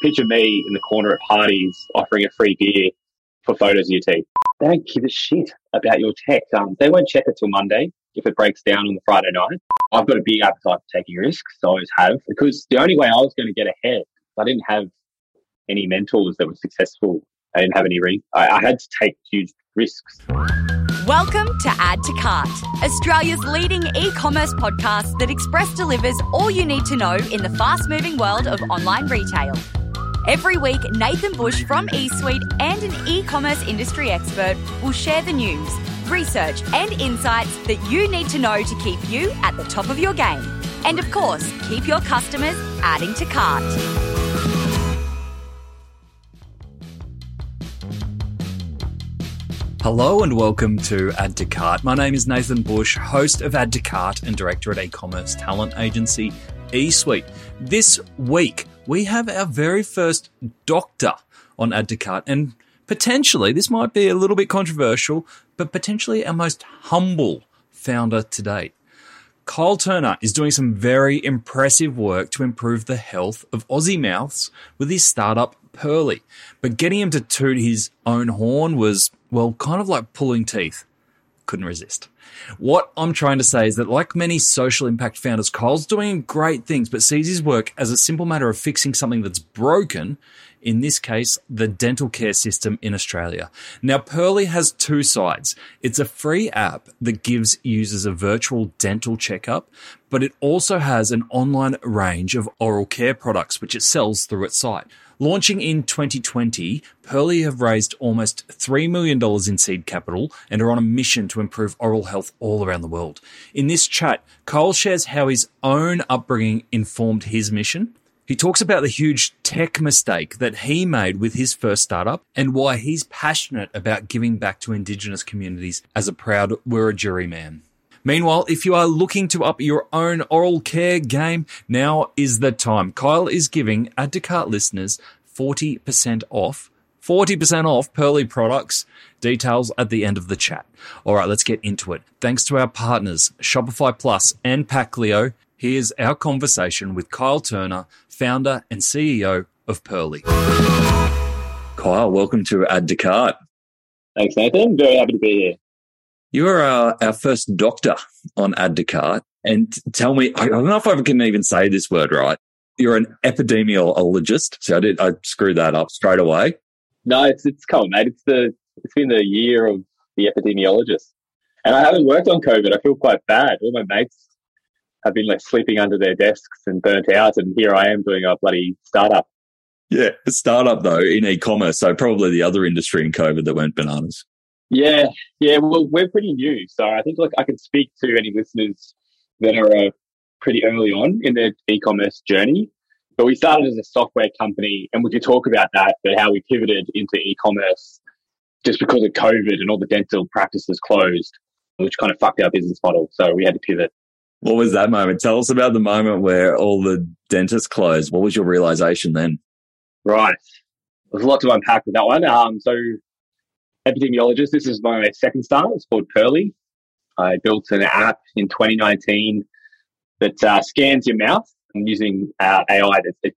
Picture me in the corner at parties offering a free beer for photos of your teeth. They don't give a shit about your tech. Um, they won't check it till Monday if it breaks down on the Friday night. I've got a big appetite for taking risks. I always have because the only way I was going to get ahead, I didn't have any mentors that were successful. I didn't have any. Re- I, I had to take huge risks. Welcome to Add to Cart, Australia's leading e commerce podcast that express delivers all you need to know in the fast moving world of online retail. Every week, Nathan Bush from eSuite and an e commerce industry expert will share the news, research, and insights that you need to know to keep you at the top of your game. And of course, keep your customers adding to cart. Hello and welcome to Add to Cart. My name is Nathan Bush, host of Add to Cart and director at e-commerce talent agency eSuite. This week we have our very first doctor on Cart and potentially this might be a little bit controversial, but potentially our most humble founder to date. Kyle Turner is doing some very impressive work to improve the health of Aussie mouths with his startup Pearly. But getting him to toot his own horn was, well, kind of like pulling teeth. Couldn't resist. What I'm trying to say is that, like many social impact founders, Kyle's doing great things, but sees his work as a simple matter of fixing something that's broken. In this case, the dental care system in Australia. Now, Pearly has two sides. It's a free app that gives users a virtual dental checkup, but it also has an online range of oral care products, which it sells through its site. Launching in 2020, Pearly have raised almost $3 million in seed capital and are on a mission to improve oral health all around the world. In this chat, Kyle shares how his own upbringing informed his mission. He talks about the huge tech mistake that he made with his first startup and why he's passionate about giving back to Indigenous communities as a proud Wiradjuri man. Meanwhile, if you are looking to up your own oral care game, now is the time. Kyle is giving Cart listeners 40% off. 40% off Pearly products. Details at the end of the chat. All right, let's get into it. Thanks to our partners, Shopify Plus and Packleo, here's our conversation with Kyle Turner, founder and CEO of Pearly. Kyle, welcome to Cart. Thanks, Nathan. Very happy to be here. You are our, our first doctor on Add to Cart. And tell me, I don't know if I can even say this word right. You're an epidemiologist. So I did, I screwed that up straight away. No, it's it's cool, mate. It's the it's been the year of the epidemiologist, and I haven't worked on COVID. I feel quite bad. All my mates have been like sleeping under their desks and burnt out, and here I am doing a bloody startup. Yeah, a startup though in e-commerce. So probably the other industry in COVID that went bananas. Yeah, yeah. Well, we're pretty new, so I think like I can speak to any listeners that are uh, pretty early on in their e-commerce journey. But we started as a software company, and we could talk about that, but how we pivoted into e-commerce just because of COVID and all the dental practices closed, which kind of fucked our business model. So we had to pivot. What was that moment? Tell us about the moment where all the dentists closed. What was your realization then? Right. There's a lot to unpack with that one. Um, so epidemiologist. This is my second startup. It's called Pearly. I built an app in 2019 that uh, scans your mouth and using uh, AI to, to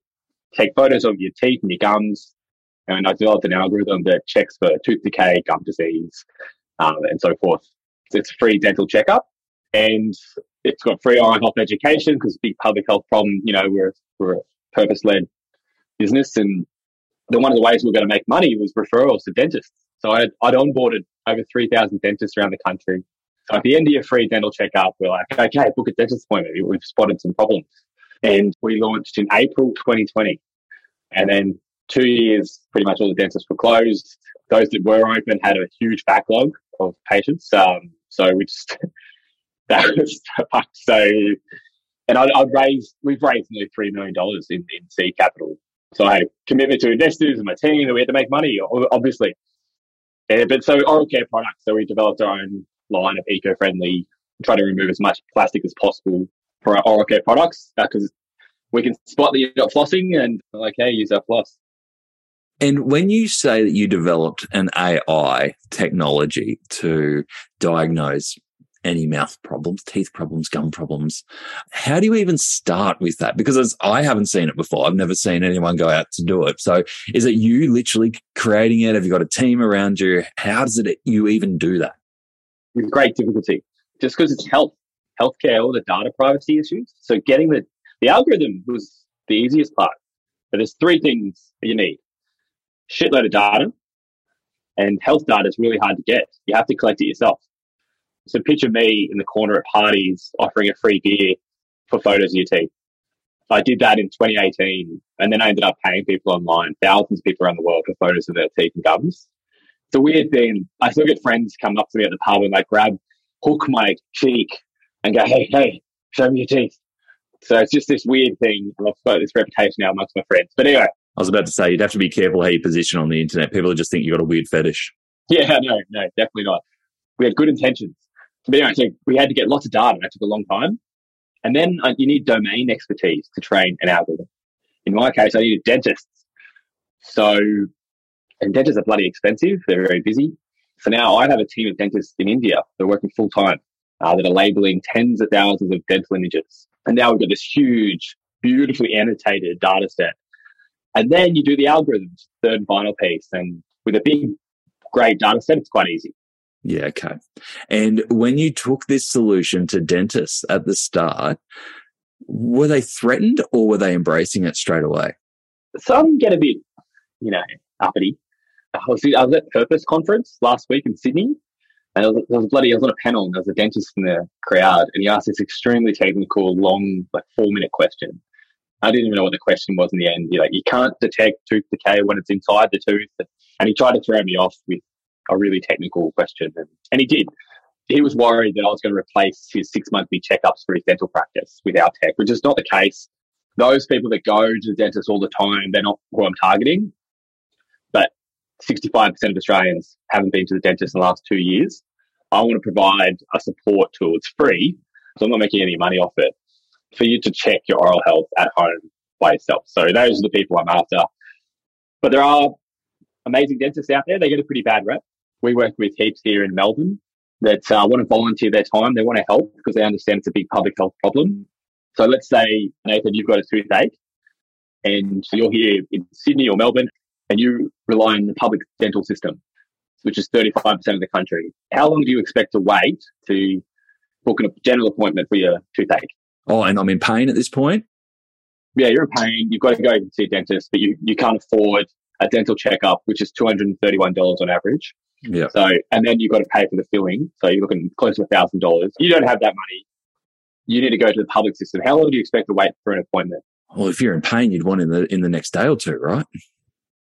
take photos of your teeth and your gums. And I developed an algorithm that checks for tooth decay, gum disease, um, and so forth. It's a free dental checkup, and it's got free eye health education because big public health problem. You know, we're we're a purpose led business, and the one of the ways we are going to make money was referrals to dentists. So I'd, I'd onboarded over 3,000 dentists around the country. So at the end of your free dental checkup, we're like, okay, book a dentist appointment. We've spotted some problems. And we launched in April 2020. And then two years, pretty much all the dentists were closed. Those that were open had a huge backlog of patients. Um, so we just, that was fucked. So, and I'd, I'd raised, we've raised nearly $3 million in, in seed capital. So I had a commitment to investors and my team that we had to make money, obviously. Yeah, but so oral care products. So we developed our own line of eco-friendly, try to remove as much plastic as possible for our oral care products because uh, we can spot that you're not flossing and like, hey, use our floss. And when you say that you developed an AI technology to diagnose any mouth problems, teeth problems, gum problems. How do you even start with that? Because as I haven't seen it before. I've never seen anyone go out to do it. So is it you literally creating it? Have you got a team around you? How does it you even do that? With great difficulty. Just because it's health, healthcare, all the data privacy issues. So getting the, the algorithm was the easiest part. But there's three things you need. Shitload of data, and health data is really hard to get. You have to collect it yourself. So picture me in the corner at parties offering a free beer for photos of your teeth. I did that in 2018 and then I ended up paying people online, thousands of people around the world for photos of their teeth and gums. It's a weird thing. I still get friends come up to me at the pub and like grab, hook my cheek and go, Hey, hey, show me your teeth. So it's just this weird thing. I've got this reputation now amongst my friends. But anyway, I was about to say you'd have to be careful how you position on the internet. People just think you've got a weird fetish. Yeah, no, no, definitely not. We had good intentions. But anyway, so we had to get lots of data. That took a long time. And then uh, you need domain expertise to train an algorithm. In my case, I needed dentists. So, and dentists are bloody expensive. They're very busy. So now I have a team of dentists in India. They're working full time uh, that are labeling tens of thousands of dental images. And now we've got this huge, beautifully annotated data set and then you do the algorithms, third and final piece. And with a big, great data set, it's quite easy. Yeah, okay. And when you took this solution to dentists at the start, were they threatened or were they embracing it straight away? Some get a bit, you know, uppity. I was, I was at Purpose Conference last week in Sydney, and there was, there was bloody, I was on a panel, and there was a dentist in the crowd, and he asked this extremely technical, long, like four minute question. I didn't even know what the question was in the end. You know, you can't detect tooth decay when it's inside the tooth. And he tried to throw me off with a really technical question. And, and he did. He was worried that I was going to replace his six monthly checkups for his dental practice with our tech, which is not the case. Those people that go to the dentist all the time, they're not who I'm targeting. But 65% of Australians haven't been to the dentist in the last two years. I want to provide a support tool. It's free, so I'm not making any money off it for you to check your oral health at home by yourself. So those are the people I'm after. But there are amazing dentists out there. They get a pretty bad rep. We work with heaps here in Melbourne that uh, want to volunteer their time. They want to help because they understand it's a big public health problem. So let's say, Nathan, you've got a toothache and you're here in Sydney or Melbourne and you rely on the public dental system, which is 35% of the country. How long do you expect to wait to book a general appointment for your toothache? Oh, and I'm in pain at this point? Yeah, you're in pain. You've got to go and see a dentist, but you, you can't afford a dental checkup, which is $231 on average. Yeah. So, and then you've got to pay for the filling. So you're looking close to a $1,000. You don't have that money. You need to go to the public system. How long do you expect to wait for an appointment? Well, if you're in pain, you'd want in the in the next day or two, right?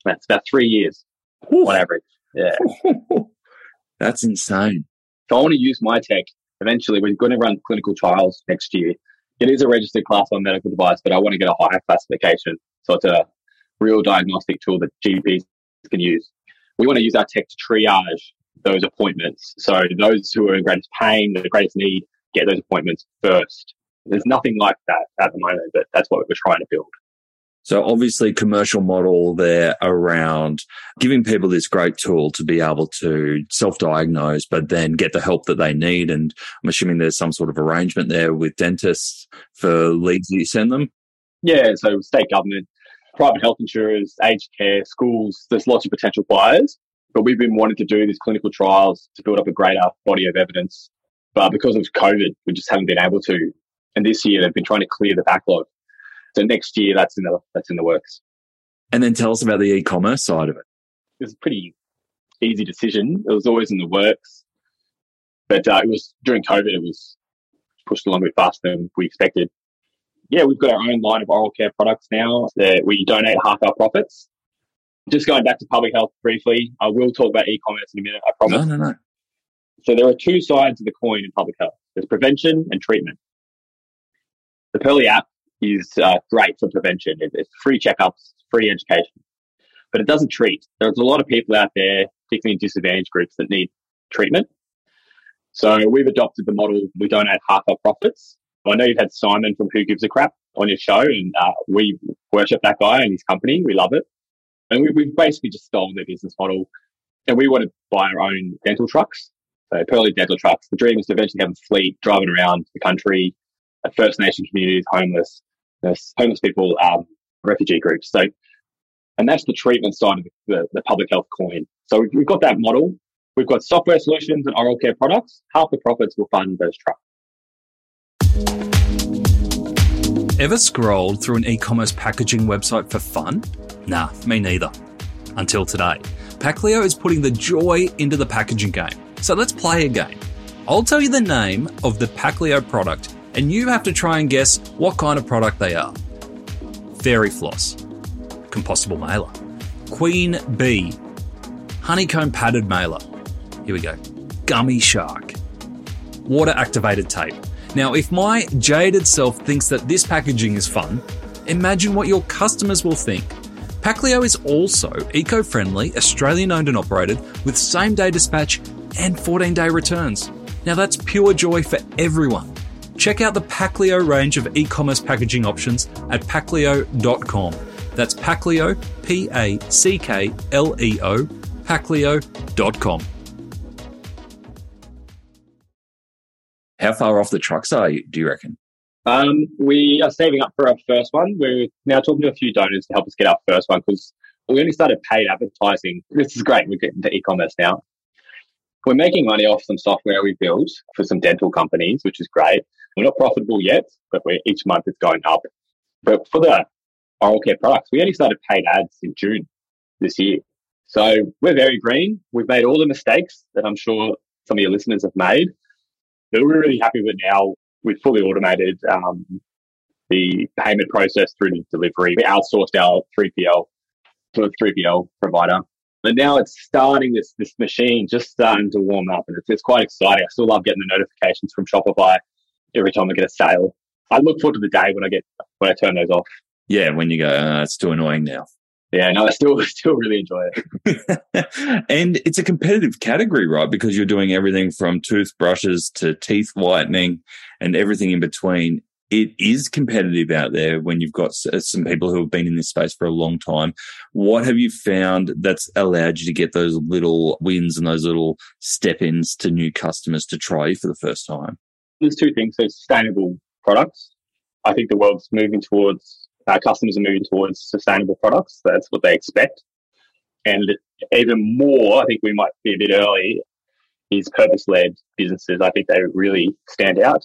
That's about three years on average. Yeah. That's insane. So I want to use my tech. Eventually, we're going to run clinical trials next year it is a registered class one medical device, but I want to get a higher classification. So it's a real diagnostic tool that GPs can use. We want to use our tech to triage those appointments. So those who are in greatest pain, the greatest need, get those appointments first. There's nothing like that at the moment, but that's what we're trying to build. So obviously commercial model there around giving people this great tool to be able to self-diagnose, but then get the help that they need. And I'm assuming there's some sort of arrangement there with dentists for leads you send them. Yeah. So state government, private health insurers, aged care, schools, there's lots of potential buyers, but we've been wanting to do these clinical trials to build up a greater body of evidence. But because of COVID, we just haven't been able to. And this year they've been trying to clear the backlog. So next year, that's in the that's in the works. And then tell us about the e-commerce side of it. It was a pretty easy decision. It was always in the works, but uh, it was during COVID. It was pushed along a bit faster than we expected. Yeah, we've got our own line of oral care products now that we donate half our profits. Just going back to public health briefly, I will talk about e-commerce in a minute. I promise. No, no, no. So there are two sides of the coin in public health. There's prevention and treatment. The Pearly app is uh, great for prevention. It's free checkups, free education, but it doesn't treat. There's a lot of people out there, particularly in disadvantaged groups, that need treatment. So we've adopted the model. We donate half our profits. I know you've had Simon from Who Gives a Crap on your show, and uh, we worship that guy and his company. We love it, and we, we've basically just stolen their business model. And we want to buy our own dental trucks. So Pearly Dental Trucks, the dream is to eventually have a fleet driving around the country, First Nation communities, homeless, homeless people, um, refugee groups. So, and that's the treatment side of the, the public health coin. So we've, we've got that model. We've got software solutions and oral care products. Half the profits will fund those trucks. Ever scrolled through an e commerce packaging website for fun? Nah, me neither. Until today. Packleo is putting the joy into the packaging game. So let's play a game. I'll tell you the name of the Packleo product, and you have to try and guess what kind of product they are. Fairy floss, compostable mailer, queen bee, honeycomb padded mailer. Here we go. Gummy shark, water activated tape. Now, if my jaded self thinks that this packaging is fun, imagine what your customers will think. Packleo is also eco friendly, Australian owned and operated, with same day dispatch and 14 day returns. Now, that's pure joy for everyone. Check out the Packleo range of e commerce packaging options at packleo.com. That's Packleo, P A C K L E O, packleo.com. How far off the trucks are you, do you reckon? Um, we are saving up for our first one. We're now talking to a few donors to help us get our first one because we only started paid advertising. This is great. We're getting into e-commerce now. We're making money off some software we built for some dental companies, which is great. We're not profitable yet, but we're, each month it's going up. But for the oral care products, we only started paid ads in June this year. So we're very green. We've made all the mistakes that I'm sure some of your listeners have made. But we're really happy with now. We've fully automated um, the payment process through the delivery. We outsourced our 3PL to a 3PL provider. But now it's starting this this machine just starting to warm up, and it's, it's quite exciting. I still love getting the notifications from Shopify every time I get a sale. I look forward to the day when I get when I turn those off. Yeah, when you go, uh, it's too annoying now. Yeah, no, I still still really enjoy it. and it's a competitive category, right? Because you're doing everything from toothbrushes to teeth whitening and everything in between. It is competitive out there when you've got uh, some people who have been in this space for a long time. What have you found that's allowed you to get those little wins and those little step ins to new customers to try for the first time? There's two things. So sustainable products. I think the world's moving towards, our customers are moving towards sustainable products. That's what they expect. And even more, I think we might be a bit early, is purpose led businesses. I think they really stand out.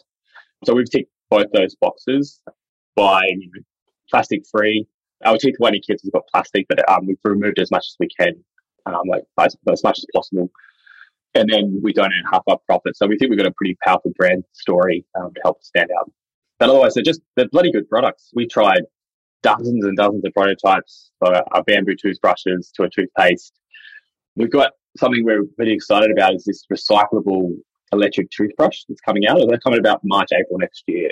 So we've ticked both those boxes by plastic free. Our teeth whitening kits has got plastic, but um, we've removed as much as we can, um, like as, as much as possible and then we donate half our profit. So we think we've got a pretty powerful brand story um, to help stand out. But otherwise, they're just they're bloody good products. We tried dozens and dozens of prototypes for our bamboo toothbrushes to a toothpaste. We've got something we're really excited about is this recyclable electric toothbrush that's coming out. They're coming about March, April next year.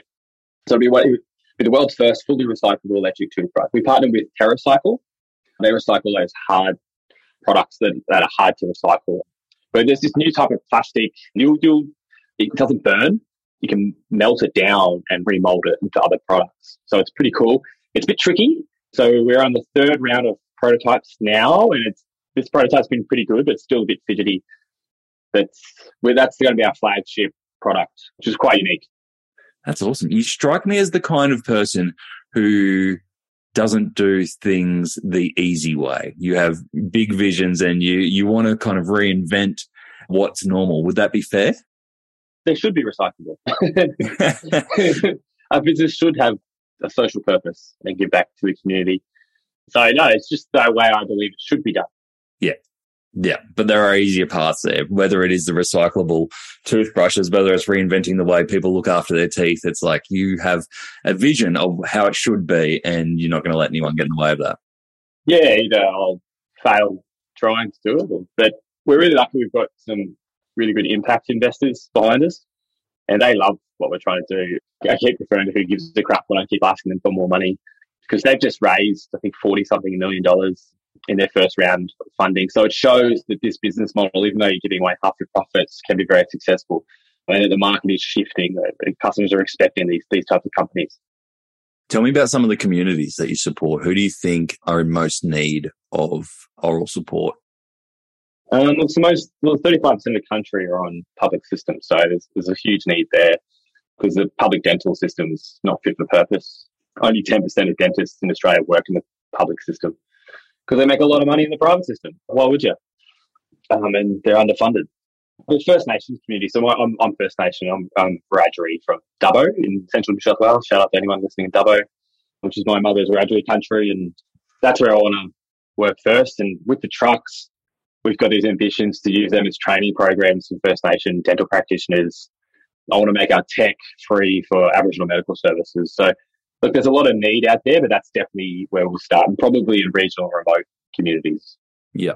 So it'll be, be the world's first fully recyclable electric toothbrush. We partnered with TerraCycle. They recycle those hard products that, that are hard to recycle but there's this new type of plastic. You'll, you'll, it doesn't burn. You can melt it down and remold it into other products. So it's pretty cool. It's a bit tricky. So we're on the third round of prototypes now, and it's this prototype's been pretty good, but still a bit fidgety. That's well, that's going to be our flagship product, which is quite unique. That's awesome. You strike me as the kind of person who doesn't do things the easy way. You have big visions and you, you want to kind of reinvent what's normal. Would that be fair? They should be recyclable. a business should have a social purpose and give back to the community. So no, it's just the way I believe it should be done. Yeah. Yeah, but there are easier paths there. Whether it is the recyclable toothbrushes, whether it's reinventing the way people look after their teeth, it's like you have a vision of how it should be, and you're not going to let anyone get in the way of that. Yeah, either I'll fail trying to do it, but we're really lucky. We've got some really good impact investors behind us, and they love what we're trying to do. I keep referring to who gives a crap when I keep asking them for more money because they've just raised, I think, forty something million dollars in their first round of funding. So it shows that this business model, even though you're giving away half your profits, can be very successful. I mean, the market is shifting. Customers are expecting these these types of companies. Tell me about some of the communities that you support. Who do you think are in most need of oral support? Um, it's the most well, thirty-five percent of the country are on public systems, so there's, there's a huge need there because the public dental system is not fit for purpose. Only ten percent of dentists in Australia work in the public system because they make a lot of money in the private system. Why would you? Um, and they're underfunded. The First Nations community. So I'm, I'm First Nation. I'm, I'm Wiradjuri from Dubbo in central New South Wales. Shout out to anyone listening in Dubbo, which is my mother's Wiradjuri country, and that's where I want to work first. And with the trucks, we've got these ambitions to use them as training programs for First Nation dental practitioners. I want to make our tech free for Aboriginal medical services. So, look, there's a lot of need out there, but that's definitely where we'll start, and probably in regional and remote communities. Yeah.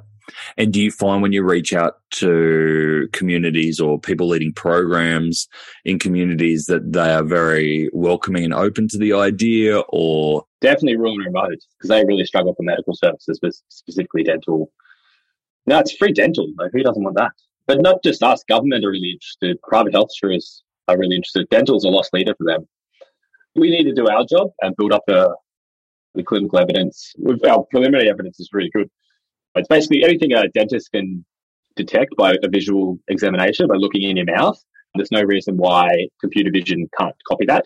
And do you find when you reach out to communities or people leading programs in communities that they are very welcoming and open to the idea or? Definitely rural and remote because they really struggle for medical services, but specifically dental no, it's free dental. Like, who doesn't want that? But not just us. Government are really interested. Private health insurers are really interested. Dental's a lost leader for them. We need to do our job and build up the, the clinical evidence. Our preliminary evidence is really good. It's basically anything a dentist can detect by a visual examination by looking in your mouth. There's no reason why computer vision can't copy that.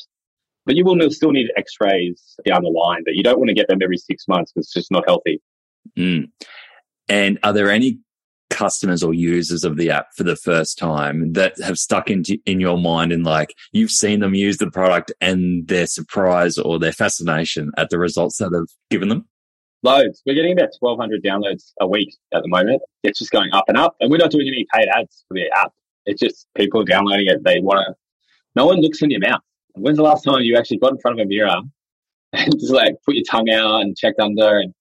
But you will still need x-rays down the line, but you don't want to get them every six months because it's just not healthy. Mm. And are there any customers or users of the app for the first time that have stuck into in your mind and like you've seen them use the product and their surprise or their fascination at the results that have given them? Loads. We're getting about 1,200 downloads a week at the moment. It's just going up and up. And we're not doing any paid ads for the app. It's just people downloading it. They want to, no one looks in your mouth. When's the last time you actually got in front of a mirror and just like put your tongue out and checked under? And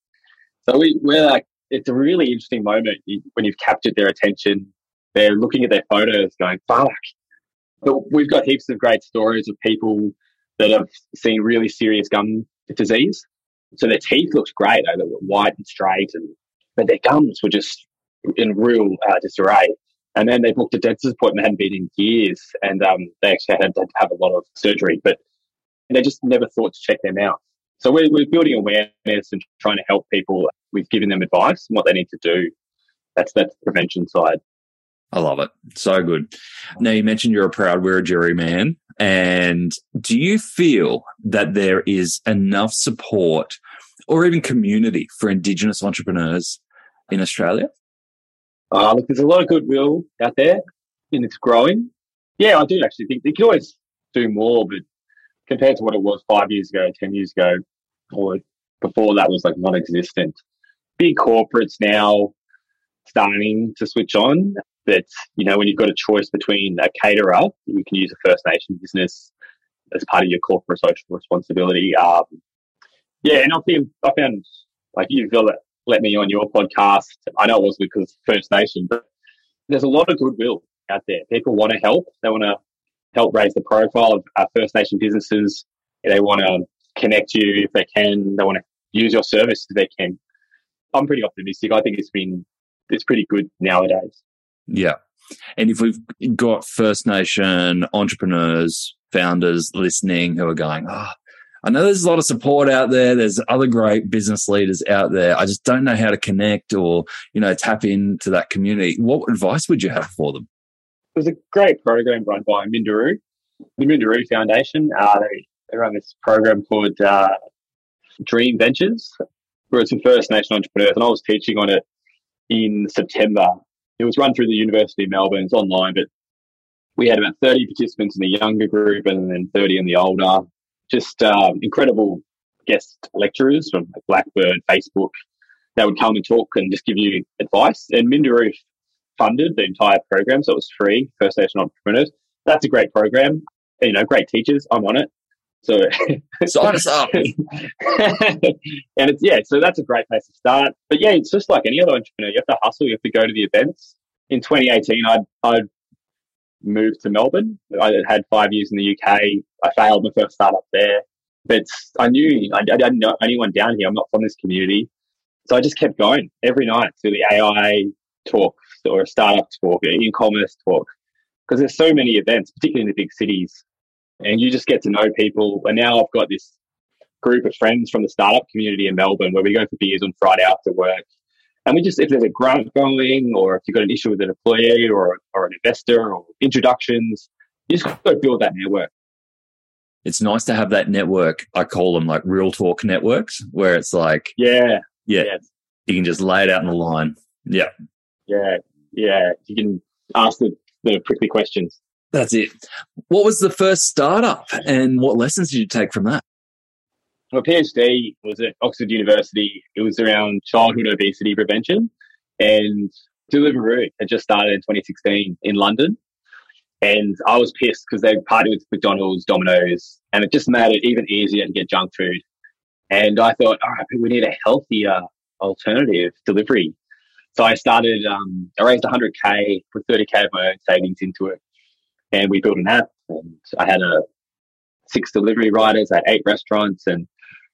so we, we're like it's a really interesting moment when you've captured their attention. They're looking at their photos going, fuck. But we've got heaps of great stories of people that have seen really serious gum disease. So their teeth looked great. They were white and straight, and but their gums were just in real uh, disarray. And then they booked a dentist appointment, hadn't been in years, and um, they actually had to have a lot of surgery, but they just never thought to check their mouth. So we're, we're building awareness and trying to help people with giving them advice and what they need to do. That's that's the prevention side. I love it. So good. Now you mentioned you're a proud Wiradjuri man. And do you feel that there is enough support or even community for Indigenous entrepreneurs in Australia? Uh, look, there's a lot of goodwill out there and it's growing. Yeah, I do actually think they can always do more, but compared to what it was five years ago, 10 years ago, or before that was like non existent. Big corporates now starting to switch on that, you know, when you've got a choice between a caterer, you can use a First Nation business as part of your corporate social responsibility. Um, yeah, and I think I found like you feel that let me on your podcast. I know it was because First Nation, but there's a lot of goodwill out there. People want to help. They want to help raise the profile of our First Nation businesses. They want to connect you if they can. They want to use your service if they can. I'm pretty optimistic. I think it's been it's pretty good nowadays. Yeah. And if we've got First Nation entrepreneurs, founders listening who are going, oh, I know there's a lot of support out there. There's other great business leaders out there. I just don't know how to connect or, you know, tap into that community. What advice would you have for them? It was a great program run by Minderoo, the Minderoo Foundation. Uh, they, they run this program called uh, Dream Ventures, where it's for First Nation entrepreneurs. And I was teaching on it in September. It was run through the University of Melbourne. It's online, but we had about 30 participants in the younger group and then 30 in the older. Just um, incredible guest lecturers from Blackbird, Facebook. They would come and talk and just give you advice. And Minderoo funded the entire program, so it was free. First Nation entrepreneurs. That's a great program. You know, great teachers. I'm on it. So sign us up. and it's yeah, so that's a great place to start. But yeah, it's just like any other entrepreneur. You have to hustle. You have to go to the events. In 2018, I'd I'd moved to Melbourne. I had five years in the UK. I failed my first startup there, but I knew I, I didn't know anyone down here. I'm not from this community, so I just kept going every night to the AI talk or a startup talk, e-commerce talk, because there's so many events, particularly in the big cities, and you just get to know people. And now I've got this group of friends from the startup community in Melbourne where we go for beers on Friday after work. And we just, if there's a grant going or if you've got an issue with an employee or, or an investor or introductions, you just got to build that network. It's nice to have that network. I call them like real talk networks where it's like, yeah, yeah, yeah. you can just lay it out in the line. Yeah. Yeah. Yeah. You can ask the, the prickly questions. That's it. What was the first startup and what lessons did you take from that? My PhD was at Oxford University. It was around childhood obesity prevention and Deliveroo had just started in 2016 in London. And I was pissed because they partnered with McDonald's, Domino's, and it just made it even easier to get junk food. And I thought, all right, we need a healthier alternative delivery. So I started, um, I raised 100K, put 30K of my own savings into it. And we built an app. And I had a six delivery riders at eight restaurants. And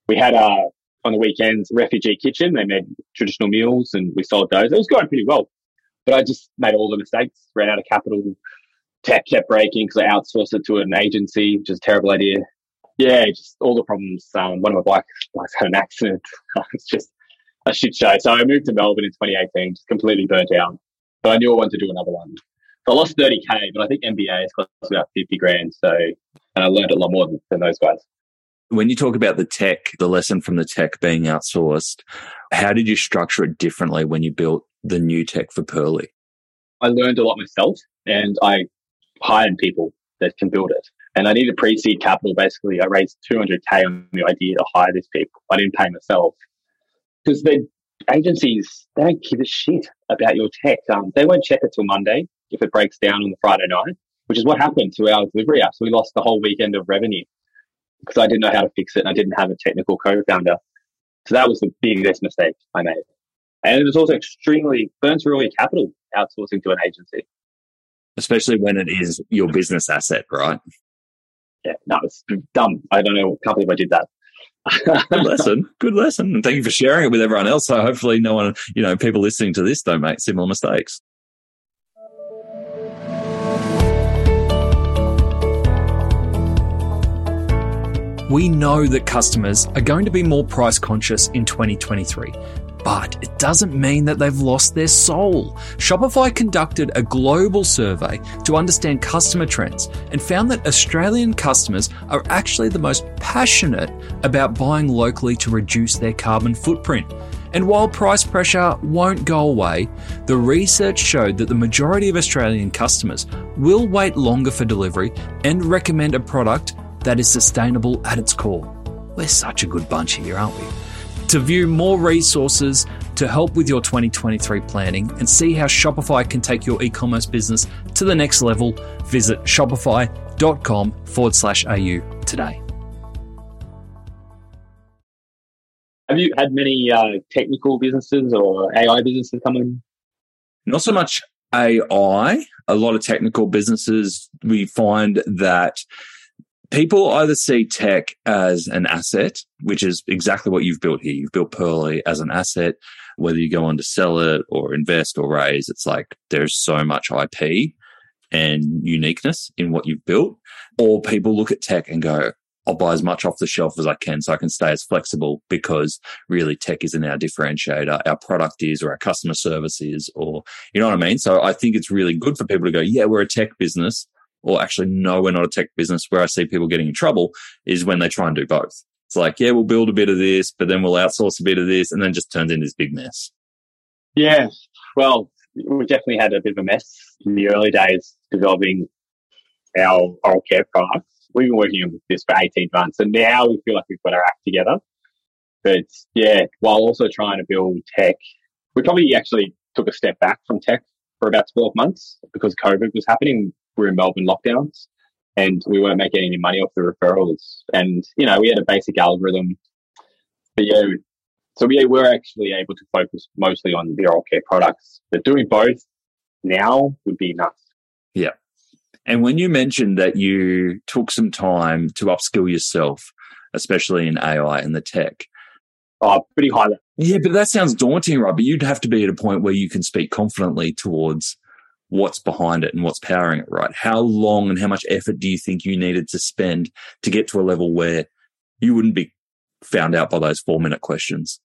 we had a, on the weekends, refugee kitchen. They made traditional meals and we sold those. It was going pretty well. But I just made all the mistakes, ran out of capital, tech kept breaking because I outsourced it to an agency, which is a terrible idea. Yeah, just all the problems. Um, one of my bikes, bikes had an accident. it's just a shit show. So I moved to Melbourne in 2018, just completely burnt out. But I knew I wanted to do another one. So I lost 30k, but I think MBA is cost about 50 grand. So and I learned a lot more than, than those guys. When you talk about the tech, the lesson from the tech being outsourced, how did you structure it differently when you built the new tech for Pearly? I learned a lot myself and I hired people that can build it. And I needed pre-seed capital. Basically, I raised 200k on the idea to hire these people. I didn't pay myself because the agencies they don't give a shit about your tech. Um, they won't check it till Monday if it breaks down on the Friday night, which is what happened to our delivery apps. We lost the whole weekend of revenue because I didn't know how to fix it and I didn't have a technical co-founder. So that was the biggest mistake I made. And it was also extremely burns through all your capital outsourcing to an agency especially when it is your business asset, right? Yeah, no, it's dumb. I don't know. Can't believe I did that. Good lesson. Good lesson. And thank you for sharing it with everyone else. So hopefully no one, you know, people listening to this don't make similar mistakes. We know that customers are going to be more price conscious in 2023 but it doesn't mean that they've lost their soul. Shopify conducted a global survey to understand customer trends and found that Australian customers are actually the most passionate about buying locally to reduce their carbon footprint. And while price pressure won't go away, the research showed that the majority of Australian customers will wait longer for delivery and recommend a product that is sustainable at its core. We're such a good bunch here, aren't we? To view more resources to help with your 2023 planning and see how Shopify can take your e commerce business to the next level, visit shopify.com forward slash AU today. Have you had many uh, technical businesses or AI businesses come in? Not so much AI. A lot of technical businesses, we find that people either see tech as an asset, which is exactly what you've built here. You've built Pearly as an asset. Whether you go on to sell it or invest or raise, it's like there's so much IP and uniqueness in what you've built. Or people look at tech and go, I'll buy as much off the shelf as I can so I can stay as flexible because really tech isn't our differentiator. Our product is, or our customer service is, or you know what I mean? So I think it's really good for people to go, yeah, we're a tech business or actually, no, we're not a tech business. Where I see people getting in trouble is when they try and do both. It's like, yeah, we'll build a bit of this, but then we'll outsource a bit of this, and then just turns into this big mess. Yeah. Well, we definitely had a bit of a mess in the early days developing our oral care products. We've been working on this for 18 months, and now we feel like we've got our act together. But yeah, while also trying to build tech, we probably actually took a step back from tech for about 12 months because COVID was happening were in Melbourne lockdowns and we weren't making any money off the referrals. And, you know, we had a basic algorithm. But yeah, so we were actually able to focus mostly on the oral care products. But doing both now would be nuts. Yeah. And when you mentioned that you took some time to upskill yourself, especially in AI and the tech. Oh, pretty high. Yeah, but that sounds daunting, right? But you'd have to be at a point where you can speak confidently towards what's behind it and what's powering it, right? How long and how much effort do you think you needed to spend to get to a level where you wouldn't be found out by those four minute questions?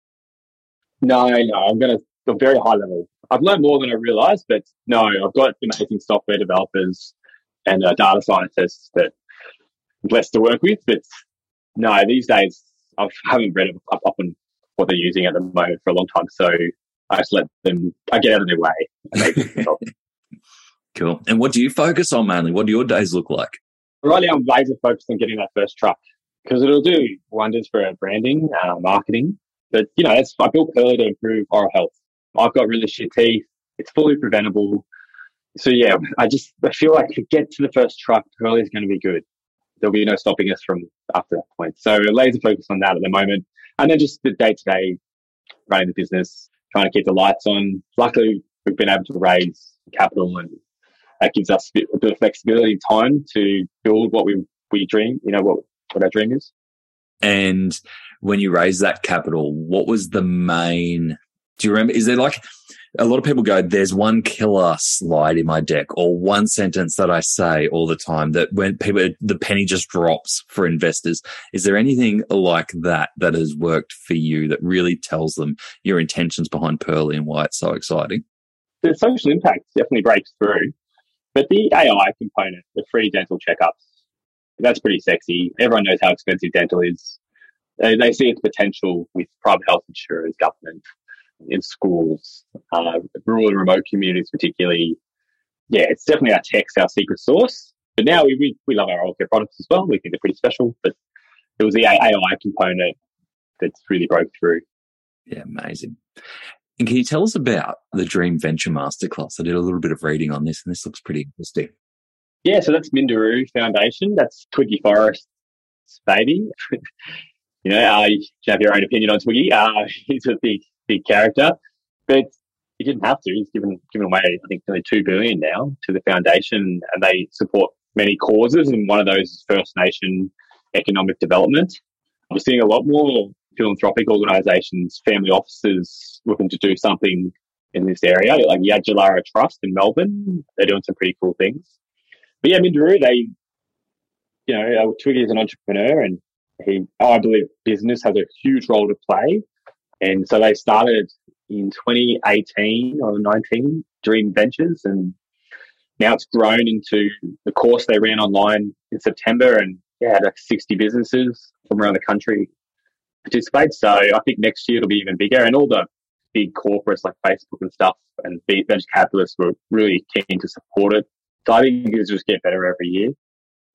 No, no, I'm going to a very high level. I've learned more than I realized, but no, I've got amazing software developers and uh, data scientists that I'm blessed to work with. But no, these days I haven't read up, up on what they're using at the moment for a long time. So I just let them, I get out of their way. cool. And what do you focus on mainly? What do your days look like? Right now, I'm laser focused on getting that first truck because it'll do wonders for our branding, uh, marketing. But, you know, I built Pearly to improve oral health. I've got really shit teeth. It's fully preventable. So, yeah, I just I feel like to get to the first truck, Pearly is going to be good. There'll be no stopping us from after that point. So, laser focused on that at the moment. And then just the day to day running the business, trying to keep the lights on. Luckily, we've been able to raise capital and that gives us a bit, a bit of flexibility and time to build what we, we dream, you know, what, what our dream is. And when you raise that capital, what was the main, do you remember? Is there like, a lot of people go, there's one killer slide in my deck or one sentence that I say all the time that when people, the penny just drops for investors. Is there anything like that that has worked for you that really tells them your intentions behind Pearly and why it's so exciting? The social impact definitely breaks through, but the AI component, the free dental checkups, that's pretty sexy. Everyone knows how expensive dental is. They, they see its potential with private health insurers, government, in schools, uh, rural and remote communities, particularly. Yeah, it's definitely our tech's our secret sauce. But now we, we, we love our oral care products as well. We think they're pretty special. But it was the AI component that's really broke through. Yeah, amazing. And can you tell us about the Dream Venture Masterclass? I did a little bit of reading on this, and this looks pretty interesting. Yeah, so that's Minderoo Foundation. That's Twiggy Forrest's baby. you know, uh, you have your own opinion on Twiggy. Uh, he's a big big character, but he didn't have to. He's given given away, I think, nearly two billion now to the foundation, and they support many causes, and one of those is First Nation economic development. We're seeing a lot more philanthropic organisations, family offices looking to do something in this area, like Yadjallara Trust in Melbourne. They're doing some pretty cool things. But yeah, Minderoo, they, you know, uh, Twiggy is an entrepreneur and he, I believe business has a huge role to play and so they started in 2018 or 19, Dream Ventures, and now it's grown into the course they ran online in September, and yeah, had like 60 businesses from around the country participate. So I think next year it'll be even bigger, and all the big corporates like Facebook and stuff and venture capitalists were really keen to support it. So I think it'll just get better every year.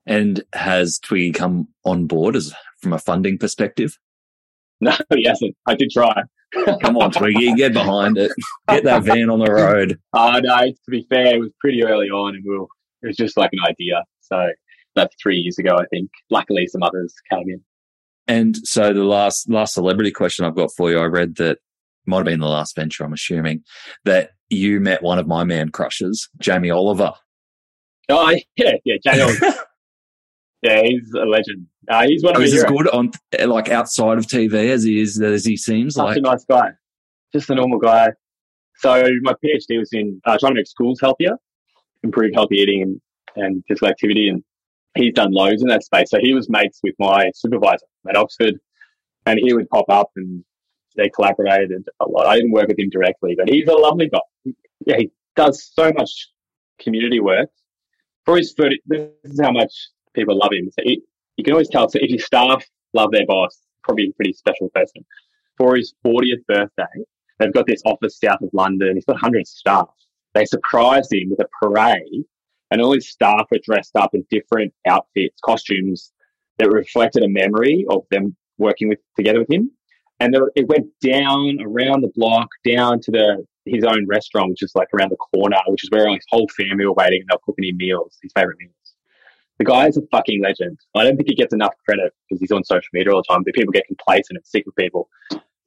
And has Twiggy come on board as from a funding perspective? No, he hasn't. I did try. Come on, Twiggy, get behind it. Get that van on the road. Uh, no, to be fair, it was pretty early on and we were, it was just like an idea. So that's three years ago, I think. Luckily, some others came in. And so the last last celebrity question I've got for you, I read that might have been the last venture, I'm assuming, that you met one of my man crushes, Jamie Oliver. Oh, yeah, yeah, Jamie Oliver. Yeah, he's a legend. Uh, he's one of oh, the as good on like outside of TV as he is as he seems. Such like a nice guy, just a normal guy. So my PhD was in uh, trying to make schools healthier, improve healthy eating and, and physical activity, and he's done loads in that space. So he was mates with my supervisor at Oxford, and he would pop up and they collaborated a lot. I didn't work with him directly, but he's a lovely guy. Yeah, he does so much community work. For his 30, this is how much people love him. So he, you can always tell. So if your staff love their boss, probably a pretty special person. For his 40th birthday, they've got this office south of London. He's got 100 staff. They surprised him with a parade, and all his staff were dressed up in different outfits, costumes that reflected a memory of them working with together with him. And it went down around the block, down to the his own restaurant, which is like around the corner, which is where his whole family were waiting and they're cooking him meals, his favorite meals. The guy is a fucking legend. I don't think he gets enough credit because he's on social media all the time, but people get complacent and sick of people.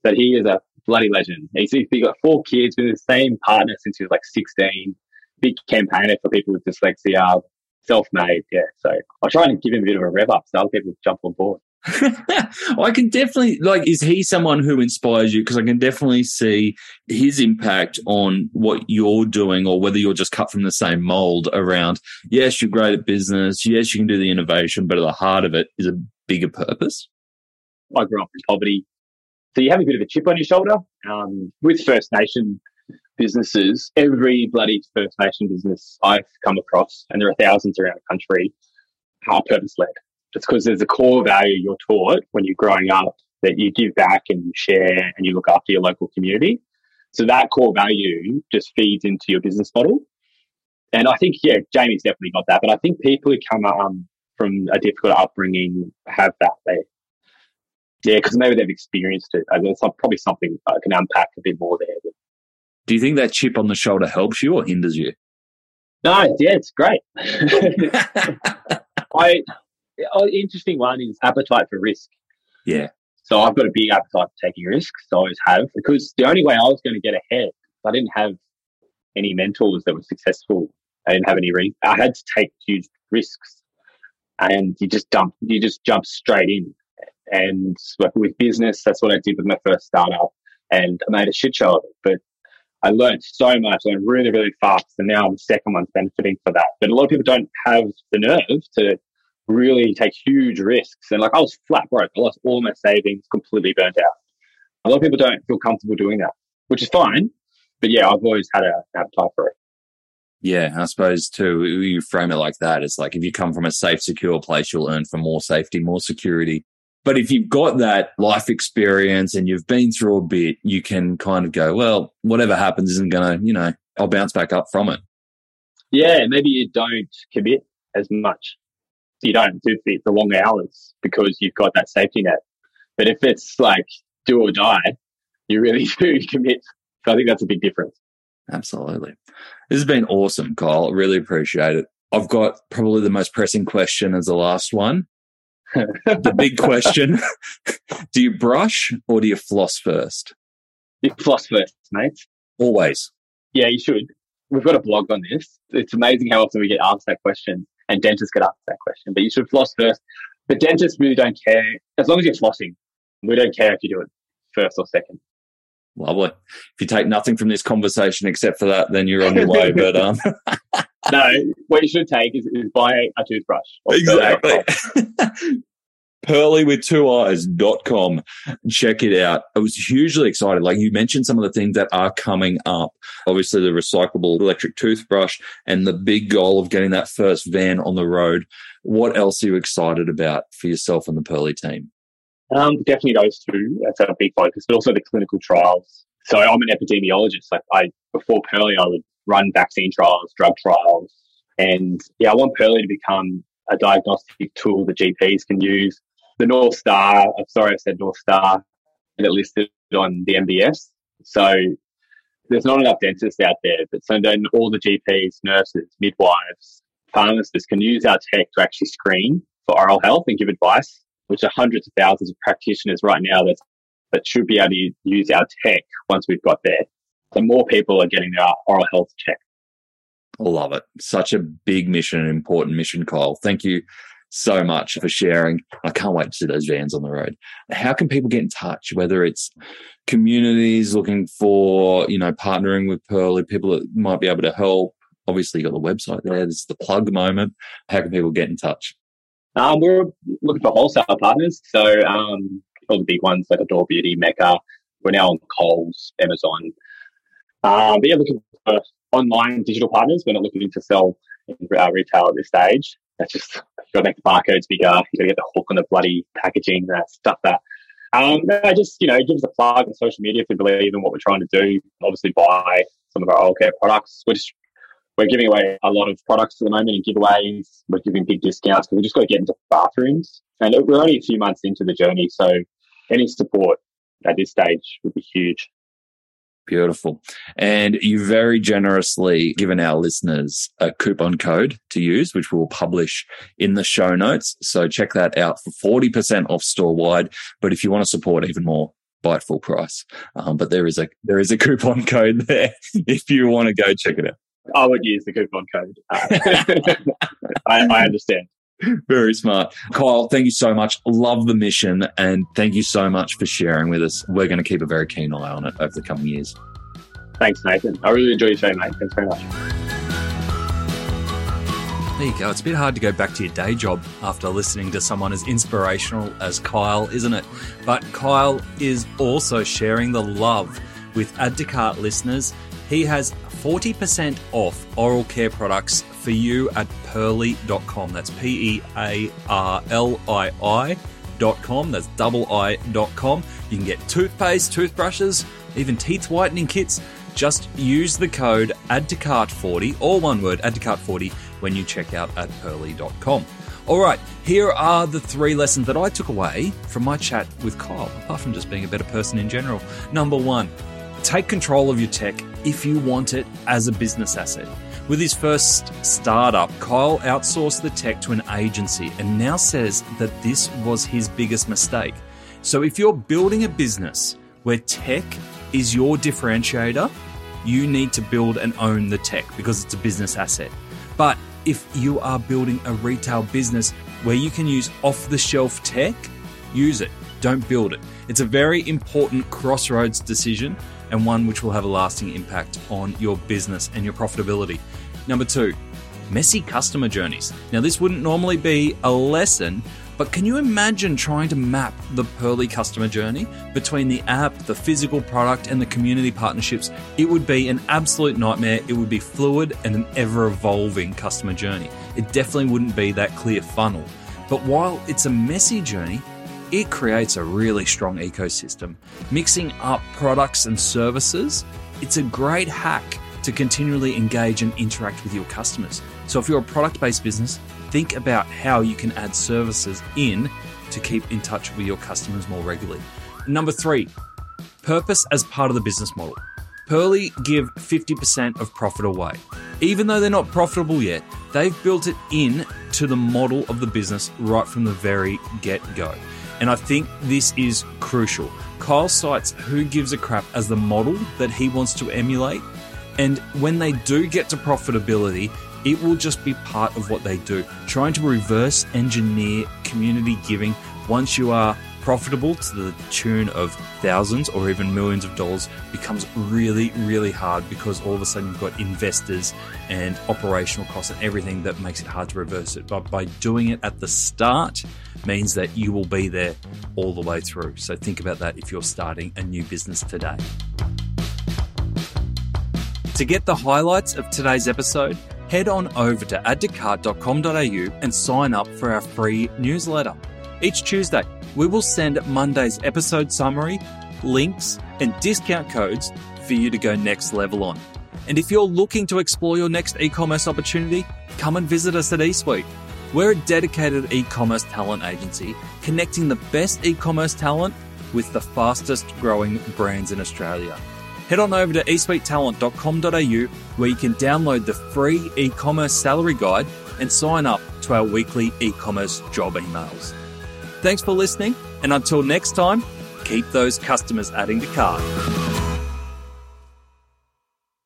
But he is a bloody legend. He's, he's got four kids, with the same partner since he was like 16. Big campaigner for people with dyslexia, self-made. Yeah. So I try and give him a bit of a rev up so other people jump on board. I can definitely like. Is he someone who inspires you? Because I can definitely see his impact on what you're doing, or whether you're just cut from the same mold. Around, yes, you're great at business. Yes, you can do the innovation, but at the heart of it is a bigger purpose. I grew up in poverty, so you have a bit of a chip on your shoulder. Um, with First Nation, businesses, every bloody First Nation business I've come across, and there are thousands around the country, are purpose led. It's because there's a core value you're taught when you're growing up that you give back and you share and you look after your local community. So that core value just feeds into your business model. And I think, yeah, Jamie's definitely got that. But I think people who come um, from a difficult upbringing have that. They, yeah, because maybe they've experienced it. I mean, it's probably something I can unpack a bit more there. Do you think that chip on the shoulder helps you or hinders you? No, yeah, it's great. I oh, interesting one is appetite for risk. Yeah. So I've got a big appetite for taking risks. I always have because the only way I was going to get ahead, I didn't have any mentors that were successful. I didn't have any. Re- I had to take huge risks, and you just dump. You just jump straight in. And with business, that's what I did with my first startup, and I made a shit show of it. But I learned so much, I learned really, really fast, and now I'm the second one's benefiting for that. But a lot of people don't have the nerve to really take huge risks. And like I was flat broke. I lost all my savings, completely burnt out. A lot of people don't feel comfortable doing that, which is fine. But yeah, I've always had a appetite for it. Yeah, I suppose too, you frame it like that. It's like if you come from a safe, secure place, you'll earn for more safety, more security. But if you've got that life experience and you've been through a bit, you can kind of go, well, whatever happens isn't going to, you know, I'll bounce back up from it. Yeah, maybe you don't commit as much you don't do the, the long hours because you've got that safety net. But if it's like do or die, you really do commit. So I think that's a big difference. Absolutely. This has been awesome, Kyle. I Really appreciate it. I've got probably the most pressing question as the last one. The big question Do you brush or do you floss first? You floss first, mate. Always. Yeah, you should. We've got a blog on this. It's amazing how often we get asked that question and dentists get asked that question. But you should floss first. But dentists really don't care as long as you're flossing. We don't care if you do it first or second. Lovely. If you take nothing from this conversation except for that, then you're on your way. But um, no, what you should take is, is buy a toothbrush. Exactly. Pearlii with two eyes.com. Check it out. I was hugely excited. Like you mentioned some of the things that are coming up. Obviously the recyclable electric toothbrush and the big goal of getting that first van on the road. What else are you excited about for yourself and the Pearlii team? Um, definitely those two. That's a big focus, but also the clinical trials. So I'm an epidemiologist. Like I, before Pearlii, I would run vaccine trials, drug trials. And yeah, I want Pearlii to become a diagnostic tool that GPs can use the North Star, I'm sorry I said North Star, and it listed on the MBS. So there's not enough dentists out there, but so then all the GPs, nurses, midwives, pharmacists can use our tech to actually screen for oral health and give advice, which are hundreds of thousands of practitioners right now that, that should be able to use our tech once we've got there. So more people are getting their oral health checked. Love it. Such a big mission, an important mission, Kyle. Thank you so much for sharing. I can't wait to see those vans on the road. How can people get in touch? Whether it's communities looking for, you know, partnering with Pearlii, people that might be able to help. Obviously, got the website there. This is the plug moment. How can people get in touch? Um, we're looking for wholesale partners. So, um, all the big ones like Adore Beauty, Mecca. We're now on Coles, Amazon. Um, but yeah, looking for online digital partners. We're not looking to sell in our retail at this stage. That's just got to make the barcodes bigger. You've got to get the hook on the bloody packaging, that stuff. That um, just you know, give us a plug on social media if you believe in what we're trying to do. Obviously, buy some of our oral care products. We're just we're giving away a lot of products at the moment in giveaways. We're giving big discounts because we just got to get into bathrooms, and we're only a few months into the journey, so any support at this stage would be huge. Beautiful. And you very generously given our listeners a coupon code to use, which we'll publish in the show notes. So check that out for 40% off store wide. But if you want to support even more, buy it full price. Um, but there is a, there is a coupon code there if you want to go check it out. I would use the coupon code. Uh, I, I understand. Very smart. Kyle, thank you so much. Love the mission and thank you so much for sharing with us. We're going to keep a very keen eye on it over the coming years. Thanks, Nathan. I really enjoy your show, mate. Thanks very much. There you go. It's a bit hard to go back to your day job after listening to someone as inspirational as Kyle, isn't it? But Kyle is also sharing the love with Add to Cart listeners, he has 40% off oral care products for you at pearlii.com. That's P E A R L I I.com. That's double I.com. You can get toothpaste, toothbrushes, even teeth whitening kits. Just use the code add to cart 40 or one word add to cart 40 when you check out at pearlii.com. All right, here are the three lessons that I took away from my chat with Kyle, apart from just being a better person in general. Number one, take control of your tech if you want it as a business asset. With his first startup, Kyle outsourced the tech to an agency and now says that this was his biggest mistake. So if you're building a business where tech is your differentiator, you need to build and own the tech because it's a business asset. But if you are building a retail business where you can use off the shelf tech, use it. Don't build it. It's a very important crossroads decision and one which will have a lasting impact on your business and your profitability. Number two, messy customer journeys. Now, this wouldn't normally be a lesson, but can you imagine trying to map the Pearlii customer journey between the app, the physical product, and the community partnerships? It would be an absolute nightmare. It would be fluid and an ever evolving customer journey. It definitely wouldn't be that clear funnel. But while it's a messy journey, it creates a really strong ecosystem. Mixing up products and services, it's a great hack to continually engage and interact with your customers. So if you're a product based business, think about how you can add services in to keep in touch with your customers more regularly. Number three, purpose as part of the business model. Pearlii give 50% of profit away. Even though they're not profitable yet, they've built it in to the model of the business right from the very get go. And I think this is crucial. Kyle cites Who Gives a Crap as the model that he wants to emulate. And when they do get to profitability, it will just be part of what they do. Trying to reverse engineer community giving once you are profitable to the tune of thousands or even millions of dollars becomes really, really hard because all of a sudden you've got investors and operational costs and everything that makes it hard to reverse it. But by doing it at the start means that you will be there all the way through. So think about that if you're starting a new business today. To get the highlights of today's episode, head on over to addtocart.com.au and sign up for our free newsletter. Each Tuesday, we will send Monday's episode summary, links, and discount codes for you to go next level on. And if you're looking to explore your next e commerce opportunity, come and visit us at eSuite. We're a dedicated e commerce talent agency connecting the best e commerce talent with the fastest growing brands in Australia. Head on over to esuitetalent.com.au where you can download the free e commerce salary guide and sign up to our weekly e commerce job emails. Thanks for listening, and until next time, keep those customers adding to cart.